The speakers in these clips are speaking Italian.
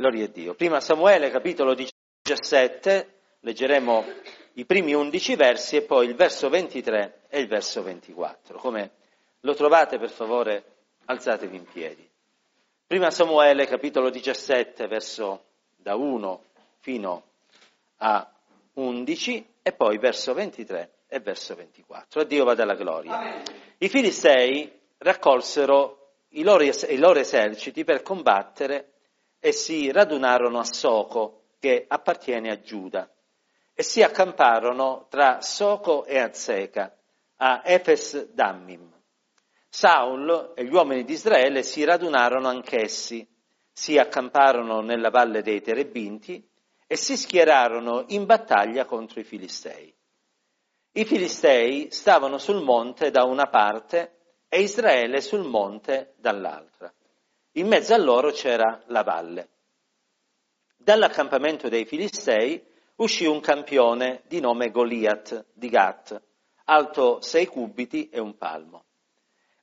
Gloria a Dio. Prima Samuele, capitolo 17, leggeremo i primi 11 versi e poi il verso 23 e il verso 24. Come lo trovate, per favore, alzatevi in piedi. Prima Samuele, capitolo 17, verso da 1 fino a 11 e poi verso 23 e verso 24. A Dio vada la gloria. I Filistei raccolsero i loro, i loro eserciti per combattere e si radunarono a Soco, che appartiene a Giuda, e si accamparono tra Soco e Azeca, a Efes Dammim. Saul e gli uomini di Israele si radunarono anch'essi, si accamparono nella valle dei Terebinti e si schierarono in battaglia contro i Filistei. I Filistei stavano sul monte da una parte e Israele sul monte dall'altra. In mezzo a loro c'era la valle. Dall'accampamento dei Filistei uscì un campione di nome Goliat di Gat, alto sei cubiti e un palmo.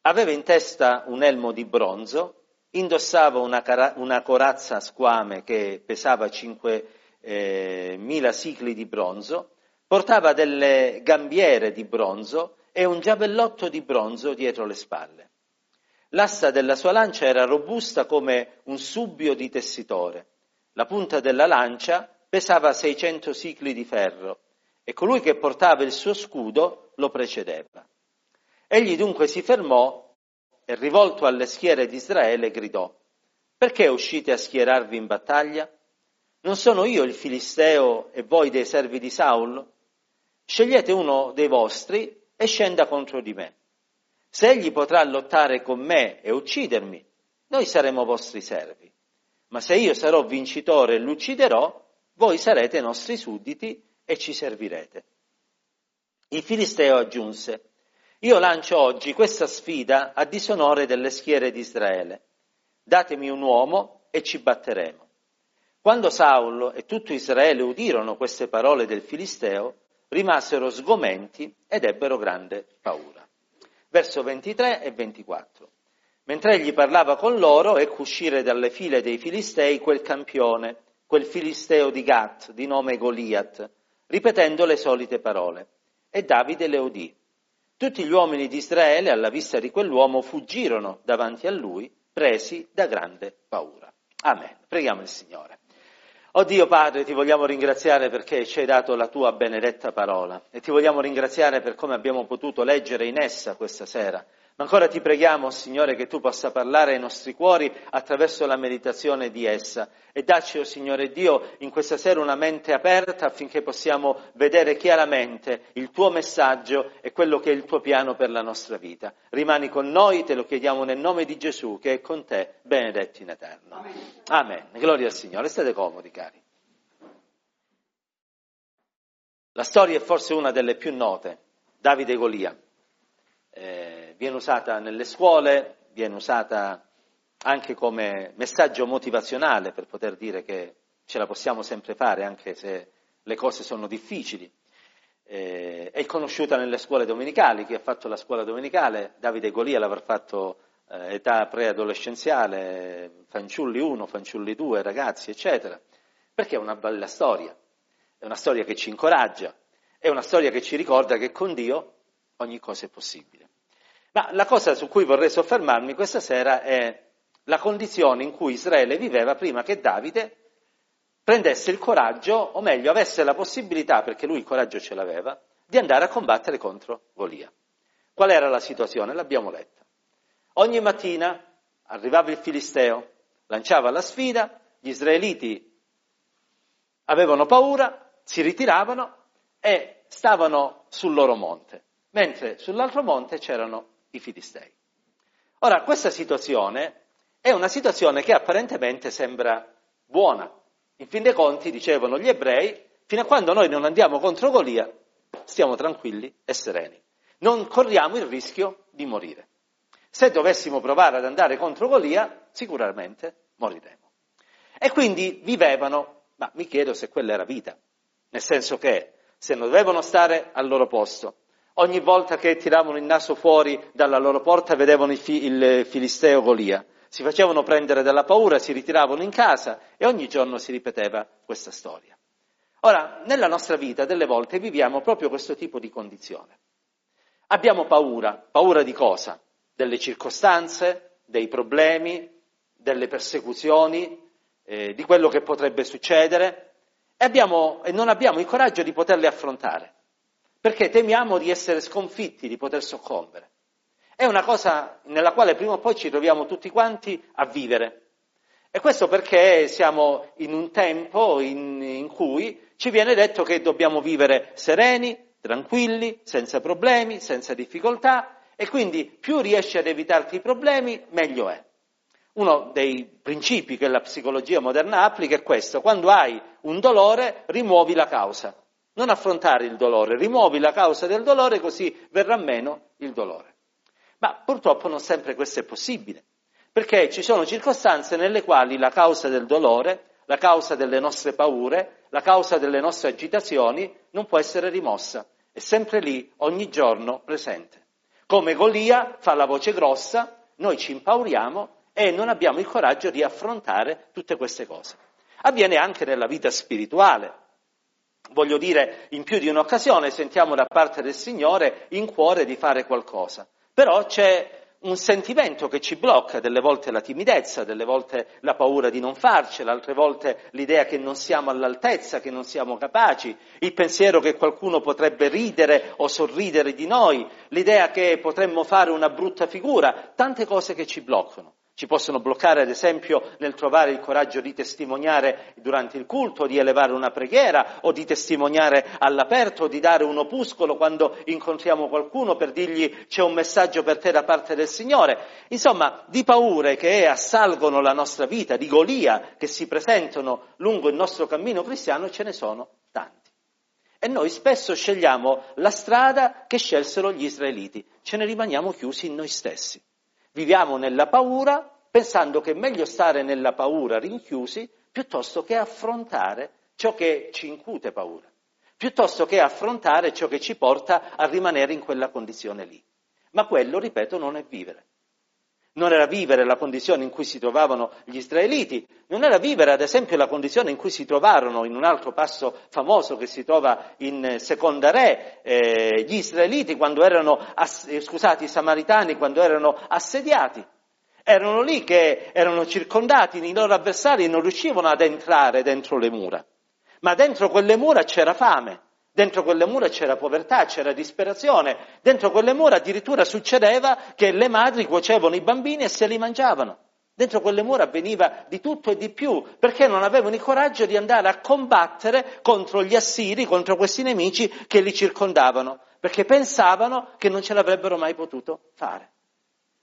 Aveva in testa un elmo di bronzo, indossava una, cara- una corazza squame che pesava 5.000 eh, sicli di bronzo, portava delle gambiere di bronzo e un giavellotto di bronzo dietro le spalle. L'asta della sua lancia era robusta come un subbio di tessitore. La punta della lancia pesava 600 sicli di ferro e colui che portava il suo scudo lo precedeva. Egli dunque si fermò e rivolto alle schiere di Israele gridò, perché uscite a schierarvi in battaglia? Non sono io il Filisteo e voi dei servi di Saul? Scegliete uno dei vostri e scenda contro di me. Se egli potrà lottare con me e uccidermi, noi saremo vostri servi. Ma se io sarò vincitore e l'ucciderò, voi sarete nostri sudditi e ci servirete. Il Filisteo aggiunse, io lancio oggi questa sfida a disonore delle schiere di Israele. Datemi un uomo e ci batteremo. Quando Saulo e tutto Israele udirono queste parole del Filisteo, rimasero sgomenti ed ebbero grande paura verso 23 e 24. Mentre egli parlava con loro, ecco uscire dalle file dei Filistei quel campione, quel Filisteo di Gat, di nome Goliat, ripetendo le solite parole. E Davide le udì. Tutti gli uomini di Israele, alla vista di quell'uomo, fuggirono davanti a lui, presi da grande paura. Amen. Preghiamo il Signore. Oh Dio Padre, ti vogliamo ringraziare perché ci hai dato la tua benedetta parola e ti vogliamo ringraziare per come abbiamo potuto leggere in essa questa sera. Ma ancora ti preghiamo, Signore, che tu possa parlare ai nostri cuori attraverso la meditazione di essa e dacci, oh Signore Dio, in questa sera una mente aperta affinché possiamo vedere chiaramente il tuo messaggio e quello che è il tuo piano per la nostra vita. Rimani con noi, te lo chiediamo nel nome di Gesù, che è con te, benedetto in eterno. Amen. Amen. Gloria al Signore. State comodi, cari. La storia è forse una delle più note, Davide e Golia. Viene usata nelle scuole, viene usata anche come messaggio motivazionale per poter dire che ce la possiamo sempre fare anche se le cose sono difficili. Eh, è conosciuta nelle scuole domenicali, chi ha fatto la scuola domenicale, Davide Golia l'avrà fatto eh, età preadolescenziale, fanciulli 1, fanciulli 2, ragazzi, eccetera, perché è una bella storia, è una storia che ci incoraggia, è una storia che ci ricorda che con Dio ogni cosa è possibile. Ma la cosa su cui vorrei soffermarmi questa sera è la condizione in cui Israele viveva prima che Davide prendesse il coraggio, o meglio, avesse la possibilità, perché lui il coraggio ce l'aveva, di andare a combattere contro Golia. Qual era la situazione? L'abbiamo letta. Ogni mattina arrivava il Filisteo, lanciava la sfida, gli israeliti avevano paura, si ritiravano e stavano sul loro monte, mentre sull'altro monte c'erano i Filistei. Ora, questa situazione è una situazione che apparentemente sembra buona. In fin dei conti, dicevano gli ebrei, fino a quando noi non andiamo contro Golia, stiamo tranquilli e sereni. Non corriamo il rischio di morire. Se dovessimo provare ad andare contro Golia, sicuramente moriremo. E quindi vivevano, ma mi chiedo se quella era vita, nel senso che se non dovevano stare al loro posto, Ogni volta che tiravano il naso fuori dalla loro porta vedevano il, fi- il filisteo Golia. si facevano prendere dalla paura, si ritiravano in casa e ogni giorno si ripeteva questa storia. Ora, nella nostra vita delle volte viviamo proprio questo tipo di condizione. Abbiamo paura, paura di cosa? Delle circostanze, dei problemi, delle persecuzioni, eh, di quello che potrebbe succedere e, abbiamo, e non abbiamo il coraggio di poterle affrontare, perché temiamo di essere sconfitti, di poter soccombere. È una cosa nella quale prima o poi ci troviamo tutti quanti a vivere. E questo perché siamo in un tempo in, in cui ci viene detto che dobbiamo vivere sereni, tranquilli, senza problemi, senza difficoltà e quindi più riesci ad evitarti i problemi, meglio è. Uno dei principi che la psicologia moderna applica è questo, quando hai un dolore rimuovi la causa, non affrontare il dolore, rimuovi la causa del dolore così verrà meno il dolore. Ma purtroppo non sempre questo è possibile, perché ci sono circostanze nelle quali la causa del dolore, la causa delle nostre paure, la causa delle nostre agitazioni non può essere rimossa, è sempre lì, ogni giorno presente. Come Golia fa la voce grossa, noi ci impauriamo e non abbiamo il coraggio di affrontare tutte queste cose. Avviene anche nella vita spirituale. Voglio dire, in più di un'occasione sentiamo da parte del Signore in cuore di fare qualcosa, però c'è un sentimento che ci blocca, delle volte la timidezza, delle volte la paura di non farcela, altre volte l'idea che non siamo all'altezza, che non siamo capaci, il pensiero che qualcuno potrebbe ridere o sorridere di noi, l'idea che potremmo fare una brutta figura, tante cose che ci bloccano. Ci possono bloccare, ad esempio, nel trovare il coraggio di testimoniare durante il culto, di elevare una preghiera o di testimoniare all'aperto, di dare un opuscolo quando incontriamo qualcuno per dirgli c'è un messaggio per te da parte del Signore. Insomma, di paure che assalgono la nostra vita, di golia che si presentano lungo il nostro cammino cristiano, ce ne sono tanti. E noi spesso scegliamo la strada che scelsero gli israeliti, ce ne rimaniamo chiusi in noi stessi. Viviamo nella paura pensando che è meglio stare nella paura rinchiusi piuttosto che affrontare ciò che ci incute paura, piuttosto che affrontare ciò che ci porta a rimanere in quella condizione lì. Ma quello, ripeto, non è vivere. Non era vivere la condizione in cui si trovavano gli israeliti, non era vivere ad esempio la condizione in cui si trovarono in un altro passo famoso che si trova in Seconda Re, eh, gli israeliti quando erano, ass- eh, scusate, i samaritani quando erano assediati. Erano lì che erano circondati, i loro avversari non riuscivano ad entrare dentro le mura. Ma dentro quelle mura c'era fame, dentro quelle mura c'era povertà, c'era disperazione, dentro quelle mura addirittura succedeva che le madri cuocevano i bambini e se li mangiavano. Dentro quelle mura avveniva di tutto e di più, perché non avevano il coraggio di andare a combattere contro gli assiri, contro questi nemici che li circondavano, perché pensavano che non ce l'avrebbero mai potuto fare.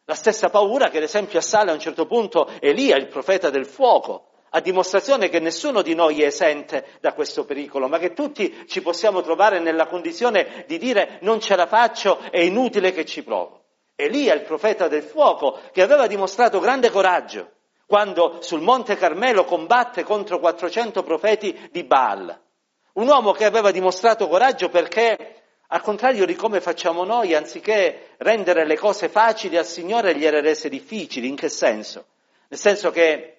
La stessa paura che ad esempio assale a un certo punto Elia, il profeta del fuoco, a dimostrazione che nessuno di noi è esente da questo pericolo, ma che tutti ci possiamo trovare nella condizione di dire non ce la faccio, è inutile che ci provo. Elia, il profeta del fuoco, che aveva dimostrato grande coraggio quando sul monte Carmelo combatte contro 400 profeti di Baal. Un uomo che aveva dimostrato coraggio perché, al contrario di come facciamo noi, anziché rendere le cose facili al Signore, gliele rese difficili. In che senso? Nel senso che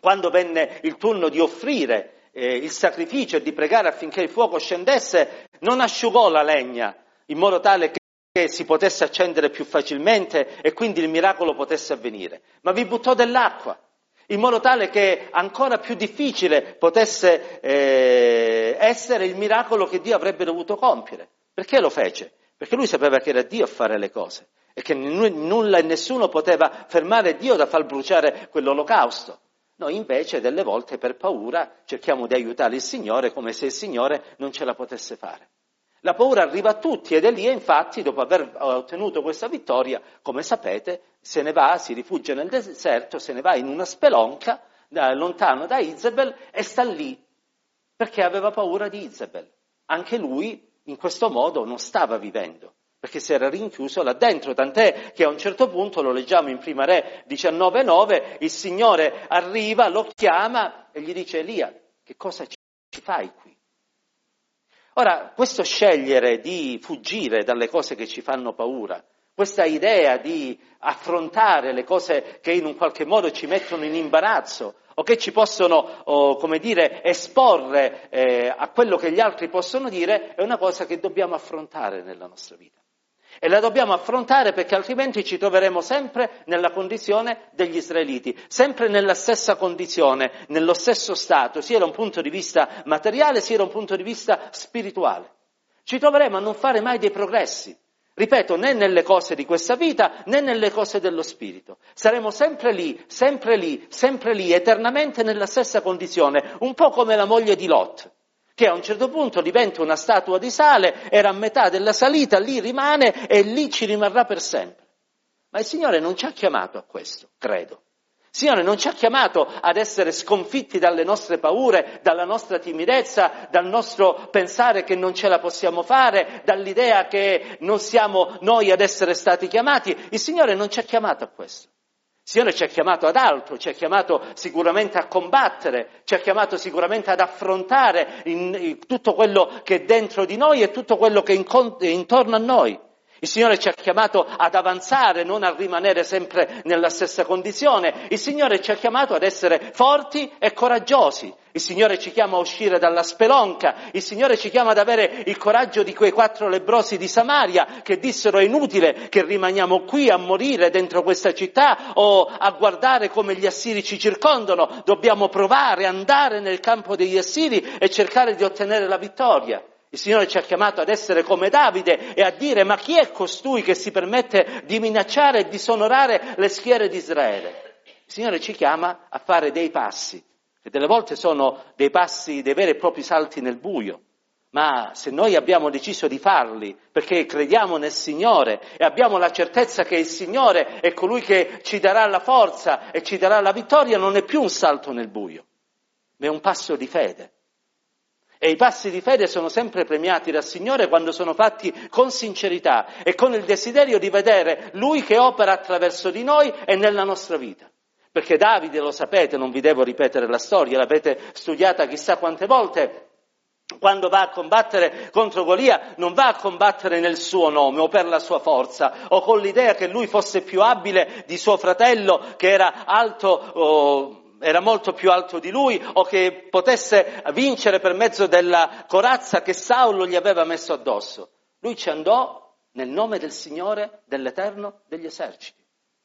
quando venne il turno di offrire eh, il sacrificio e di pregare affinché il fuoco scendesse, non asciugò la legna in modo tale che che si potesse accendere più facilmente e quindi il miracolo potesse avvenire, ma vi buttò dell'acqua, in modo tale che ancora più difficile potesse eh, essere il miracolo che Dio avrebbe dovuto compiere. Perché lo fece? Perché lui sapeva che era Dio a fare le cose e che nulla e nessuno poteva fermare Dio da far bruciare quell'olocausto. Noi invece delle volte per paura cerchiamo di aiutare il Signore come se il Signore non ce la potesse fare. La paura arriva a tutti ed Elia infatti, dopo aver ottenuto questa vittoria, come sapete, se ne va, si rifugia nel deserto, se ne va in una spelonca da, lontano da Isabel e sta lì perché aveva paura di Isabel. Anche lui in questo modo non stava vivendo perché si era rinchiuso là dentro, tant'è che a un certo punto, lo leggiamo in Prima Re 19.9, il Signore arriva, lo chiama e gli dice Elia, che cosa ci fai qui? Ora, questo scegliere di fuggire dalle cose che ci fanno paura, questa idea di affrontare le cose che in un qualche modo ci mettono in imbarazzo o che ci possono, oh, come dire, esporre eh, a quello che gli altri possono dire, è una cosa che dobbiamo affrontare nella nostra vita. E la dobbiamo affrontare perché altrimenti ci troveremo sempre nella condizione degli israeliti, sempre nella stessa condizione, nello stesso stato, sia da un punto di vista materiale sia da un punto di vista spirituale. Ci troveremo a non fare mai dei progressi, Ripeto, né nelle cose di questa vita né nelle cose dello spirito. Saremo sempre lì, sempre lì, sempre lì, eternamente nella stessa condizione, un po' come la moglie di Lot, che a un certo punto diventa una statua di sale, era a metà della salita, lì rimane e lì ci rimarrà per sempre. Ma il Signore non ci ha chiamato a questo, credo. Signore non ci ha chiamato ad essere sconfitti dalle nostre paure, dalla nostra timidezza, dal nostro pensare che non ce la possiamo fare, dall'idea che non siamo noi ad essere stati chiamati. Il Signore non ci ha chiamato a questo. Signore ci ha chiamato ad altro, ci ha chiamato sicuramente a combattere, ci ha chiamato sicuramente ad affrontare in, in tutto quello che è dentro di noi e tutto quello che è intorno a noi. Il Signore ci ha chiamato ad avanzare, non a rimanere sempre nella stessa condizione. Il Signore ci ha chiamato ad essere forti e coraggiosi. Il Signore ci chiama a uscire dalla spelonca. Il Signore ci chiama ad avere il coraggio di quei quattro lebrosi di Samaria che dissero è inutile che rimaniamo qui a morire dentro questa città o a guardare come gli assiri ci circondano. Dobbiamo provare, andare nel campo degli assiri e cercare di ottenere la vittoria. Il Signore ci ha chiamato ad essere come Davide e a dire ma chi è costui che si permette di minacciare e disonorare le schiere di Israele? Il Signore ci chiama a fare dei passi, che delle volte sono dei passi, dei veri e propri salti nel buio. Ma se noi abbiamo deciso di farli perché crediamo nel Signore e abbiamo la certezza che il Signore è colui che ci darà la forza e ci darà la vittoria, non è più un salto nel buio, ma è un passo di fede e i passi di fede sono sempre premiati dal Signore quando sono fatti con sincerità e con il desiderio di vedere Lui che opera attraverso di noi e nella nostra vita. Perché Davide, lo sapete, non vi devo ripetere la storia, l'avete studiata chissà quante volte, quando va a combattere contro Golia non va a combattere nel suo nome o per la sua forza o con l'idea che lui fosse più abile di suo fratello che era alto oh, era molto più alto di lui o che potesse vincere per mezzo della corazza che Saulo gli aveva messo addosso. Lui ci andò nel nome del Signore dell'Eterno degli eserciti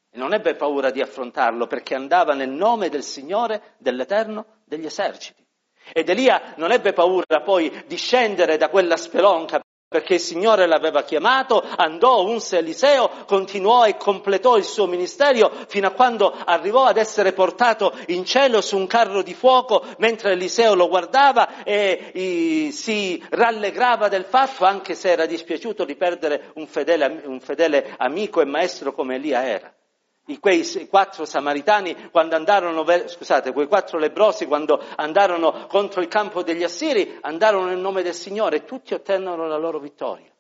e non ebbe paura di affrontarlo perché andava nel nome del Signore dell'Eterno degli eserciti. Ed Elia non ebbe paura poi di scendere da quella spelonca perché il Signore l'aveva chiamato, andò, unse Eliseo, continuò e completò il suo ministero fino a quando arrivò ad essere portato in cielo su un carro di fuoco mentre Eliseo lo guardava e, e si rallegrava del fatto, anche se era dispiaciuto di perdere un fedele, un fedele amico e maestro come Elia era quei quattro samaritani quando andarono, scusate, quei quattro lebrosi quando andarono contro il campo degli assiri, andarono nel nome del Signore e tutti ottennero la loro vittoria.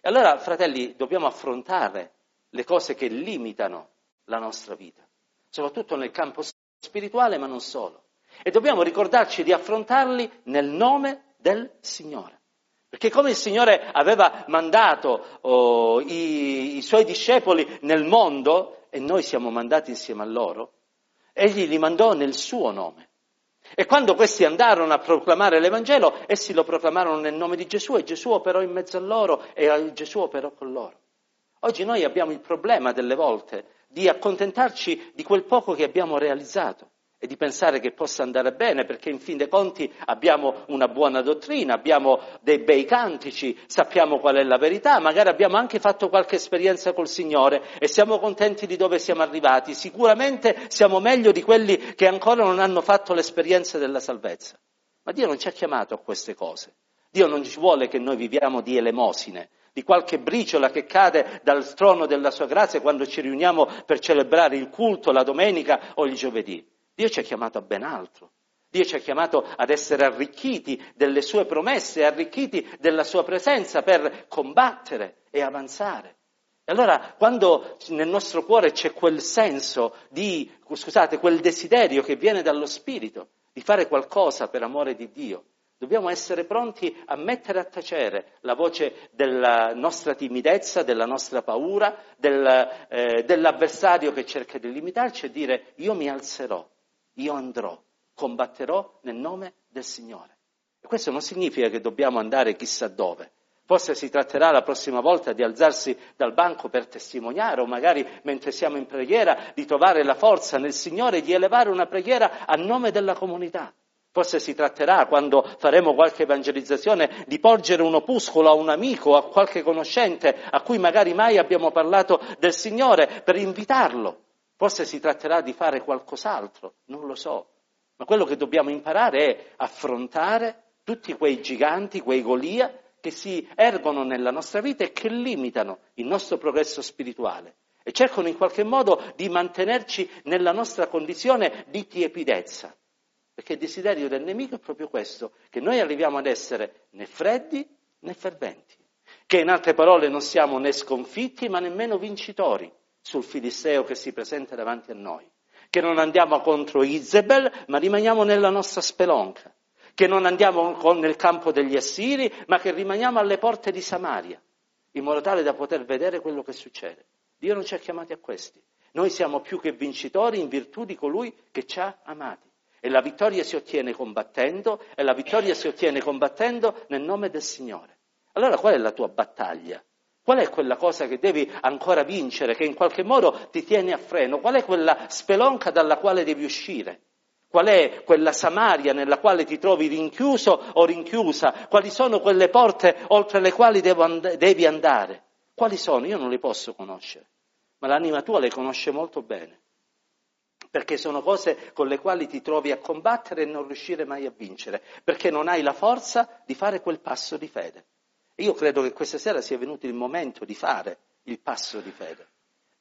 E allora, fratelli, dobbiamo affrontare le cose che limitano la nostra vita, soprattutto nel campo spirituale, ma non solo. E dobbiamo ricordarci di affrontarli nel nome del Signore. Perché come il Signore aveva mandato oh, i, i suoi discepoli nel mondo, e noi siamo mandati insieme a loro, egli li mandò nel suo nome. E quando questi andarono a proclamare l'Evangelo, essi lo proclamarono nel nome di Gesù e Gesù operò in mezzo a loro e Gesù operò con loro. Oggi noi abbiamo il problema delle volte di accontentarci di quel poco che abbiamo realizzato e di pensare che possa andare bene, perché in fin dei conti abbiamo una buona dottrina, abbiamo dei bei cantici, sappiamo qual è la verità, magari abbiamo anche fatto qualche esperienza col Signore e siamo contenti di dove siamo arrivati. Sicuramente siamo meglio di quelli che ancora non hanno fatto l'esperienza della salvezza. Ma Dio non ci ha chiamato a queste cose. Dio non ci vuole che noi viviamo di elemosine, di qualche briciola che cade dal trono della sua grazia quando ci riuniamo per celebrare il culto la domenica o il giovedì. Dio ci ha chiamato a ben altro. Dio ci ha chiamato ad essere arricchiti delle sue promesse, arricchiti della sua presenza per combattere e avanzare. E allora quando nel nostro cuore c'è quel senso di, scusate, quel desiderio che viene dallo Spirito di fare qualcosa per amore di Dio, Dobbiamo essere pronti a mettere a tacere la voce della nostra timidezza, della nostra paura, del, eh, dell'avversario che cerca di limitarci e dire io mi alzerò, io andrò, combatterò nel nome del Signore. E questo non significa che dobbiamo andare chissà dove. Forse si tratterà la prossima volta di alzarsi dal banco per testimoniare o magari mentre siamo in preghiera di trovare la forza nel Signore di elevare una preghiera a nome della comunità. Forse si tratterà, quando faremo qualche evangelizzazione, di porgere un opuscolo a un amico, a qualche conoscente a cui magari mai abbiamo parlato del Signore, per invitarlo. Forse si tratterà di fare qualcos'altro, non lo so. Ma quello che dobbiamo imparare è affrontare tutti quei giganti, quei Golia, che si ergono nella nostra vita e che limitano il nostro progresso spirituale e cercano in qualche modo di mantenerci nella nostra condizione di tiepidezza. Perché il desiderio del nemico è proprio questo, che noi arriviamo ad essere né freddi né ferventi, che in altre parole non siamo né sconfitti ma nemmeno vincitori sul Filisteo che si presenta davanti a noi, che non andiamo contro Isabel ma rimaniamo nella nostra spelonca, che non andiamo nel campo degli Assiri ma che rimaniamo alle porte di Samaria, in modo tale da poter vedere quello che succede. Dio non ci ha chiamati a questi. Noi siamo più che vincitori in virtù di colui che ci ha amati. E la vittoria si ottiene combattendo, e la vittoria si ottiene combattendo nel nome del Signore. Allora qual è la tua battaglia? Qual è quella cosa che devi ancora vincere, che in qualche modo ti tiene a freno? Qual è quella spelonca dalla quale devi uscire? Qual è quella Samaria nella quale ti trovi rinchiuso o rinchiusa? Quali sono quelle porte oltre le quali and- devi andare? Quali sono? Io non le posso conoscere, ma l'anima tua le conosce molto bene perché sono cose con le quali ti trovi a combattere e non riuscire mai a vincere, perché non hai la forza di fare quel passo di fede. E io credo che questa sera sia venuto il momento di fare il passo di fede,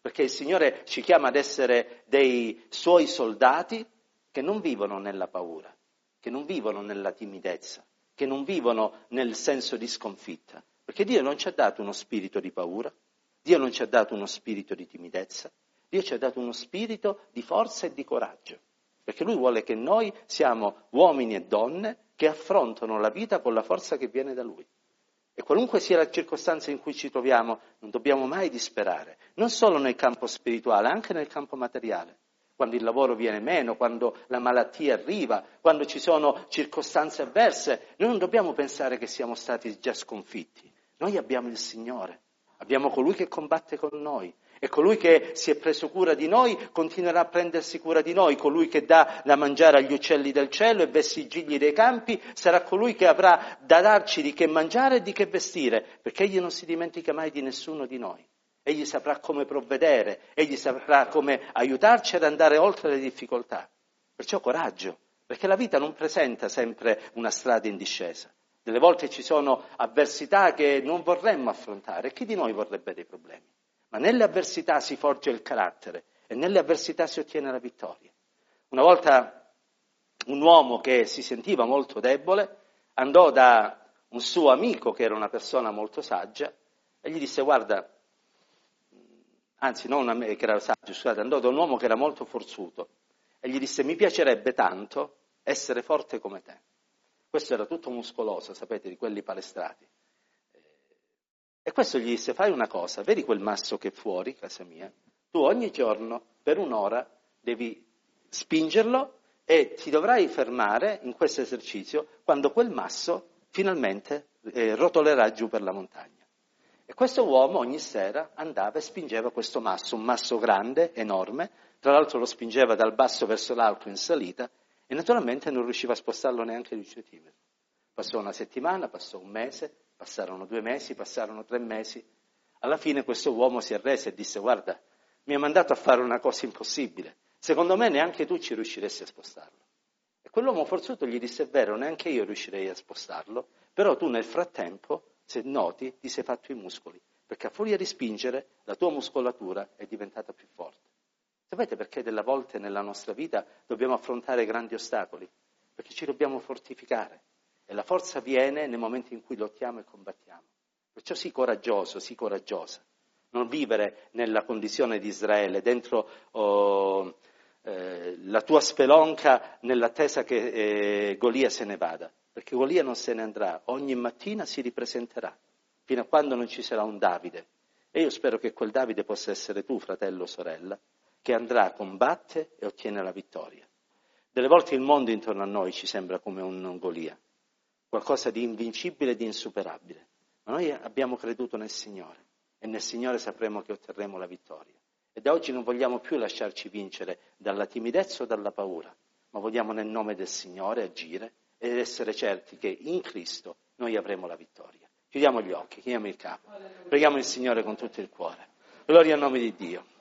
perché il Signore ci chiama ad essere dei suoi soldati che non vivono nella paura, che non vivono nella timidezza, che non vivono nel senso di sconfitta, perché Dio non ci ha dato uno spirito di paura, Dio non ci ha dato uno spirito di timidezza, Dio ci ha dato uno spirito di forza e di coraggio, perché Lui vuole che noi siamo uomini e donne che affrontano la vita con la forza che viene da Lui. E qualunque sia la circostanza in cui ci troviamo, non dobbiamo mai disperare, non solo nel campo spirituale, anche nel campo materiale. Quando il lavoro viene meno, quando la malattia arriva, quando ci sono circostanze avverse, noi non dobbiamo pensare che siamo stati già sconfitti. Noi abbiamo il Signore, abbiamo colui che combatte con noi, e colui che si è preso cura di noi continuerà a prendersi cura di noi, colui che dà da mangiare agli uccelli del cielo e veste i gigli dei campi sarà colui che avrà da darci di che mangiare e di che vestire, perché egli non si dimentica mai di nessuno di noi. Egli saprà come provvedere, egli saprà come aiutarci ad andare oltre le difficoltà. Perciò coraggio, perché la vita non presenta sempre una strada in discesa. Delle volte ci sono avversità che non vorremmo affrontare chi di noi vorrebbe dei problemi? Ma nelle avversità si forge il carattere e nelle avversità si ottiene la vittoria. Una volta un uomo che si sentiva molto debole andò da un suo amico che era una persona molto saggia e gli disse guarda, anzi non che era saggio, scusate, andò da un uomo che era molto forzuto e gli disse mi piacerebbe tanto essere forte come te. Questo era tutto muscoloso, sapete, di quelli palestrati. E questo gli disse, fai una cosa, vedi quel masso che è fuori, casa mia? Tu ogni giorno, per un'ora, devi spingerlo e ti dovrai fermare in questo esercizio quando quel masso finalmente eh, rotolerà giù per la montagna. E questo uomo ogni sera andava e spingeva questo masso, un masso grande, enorme, tra l'altro lo spingeva dal basso verso l'alto in salita e naturalmente non riusciva a spostarlo neanche di un centimetro. Passò una settimana, passò un mese, Passarono due mesi, passarono tre mesi. Alla fine questo uomo si arrese e disse guarda, mi ha mandato a fare una cosa impossibile. Secondo me neanche tu ci riusciresti a spostarlo. E quell'uomo forzuto gli disse è vero, neanche io riuscirei a spostarlo, però tu nel frattempo, se noti, ti sei fatto i muscoli, perché a furia di spingere la tua muscolatura è diventata più forte. Sapete perché delle volte nella nostra vita dobbiamo affrontare grandi ostacoli? Perché ci dobbiamo fortificare. E la forza viene nel momento in cui lottiamo e combattiamo. Perciò sii coraggioso, sii coraggiosa. Non vivere nella condizione di Israele, dentro oh, eh, la tua spelonca nell'attesa che eh, Golia se ne vada, perché Golia non se ne andrà, ogni mattina si ripresenterà, fino a quando non ci sarà un Davide. E io spero che quel Davide possa essere tu, fratello o sorella, che andrà, combatte e ottiene la vittoria. Delle volte il mondo intorno a noi ci sembra come un Golia, qualcosa di invincibile e di insuperabile, ma noi abbiamo creduto nel Signore e nel Signore sapremo che otterremo la vittoria. E da oggi non vogliamo più lasciarci vincere dalla timidezza o dalla paura, ma vogliamo nel nome del Signore agire ed essere certi che in Cristo noi avremo la vittoria. Chiudiamo gli occhi, chiamiamo il capo, preghiamo il Signore con tutto il cuore. Gloria al nome di Dio.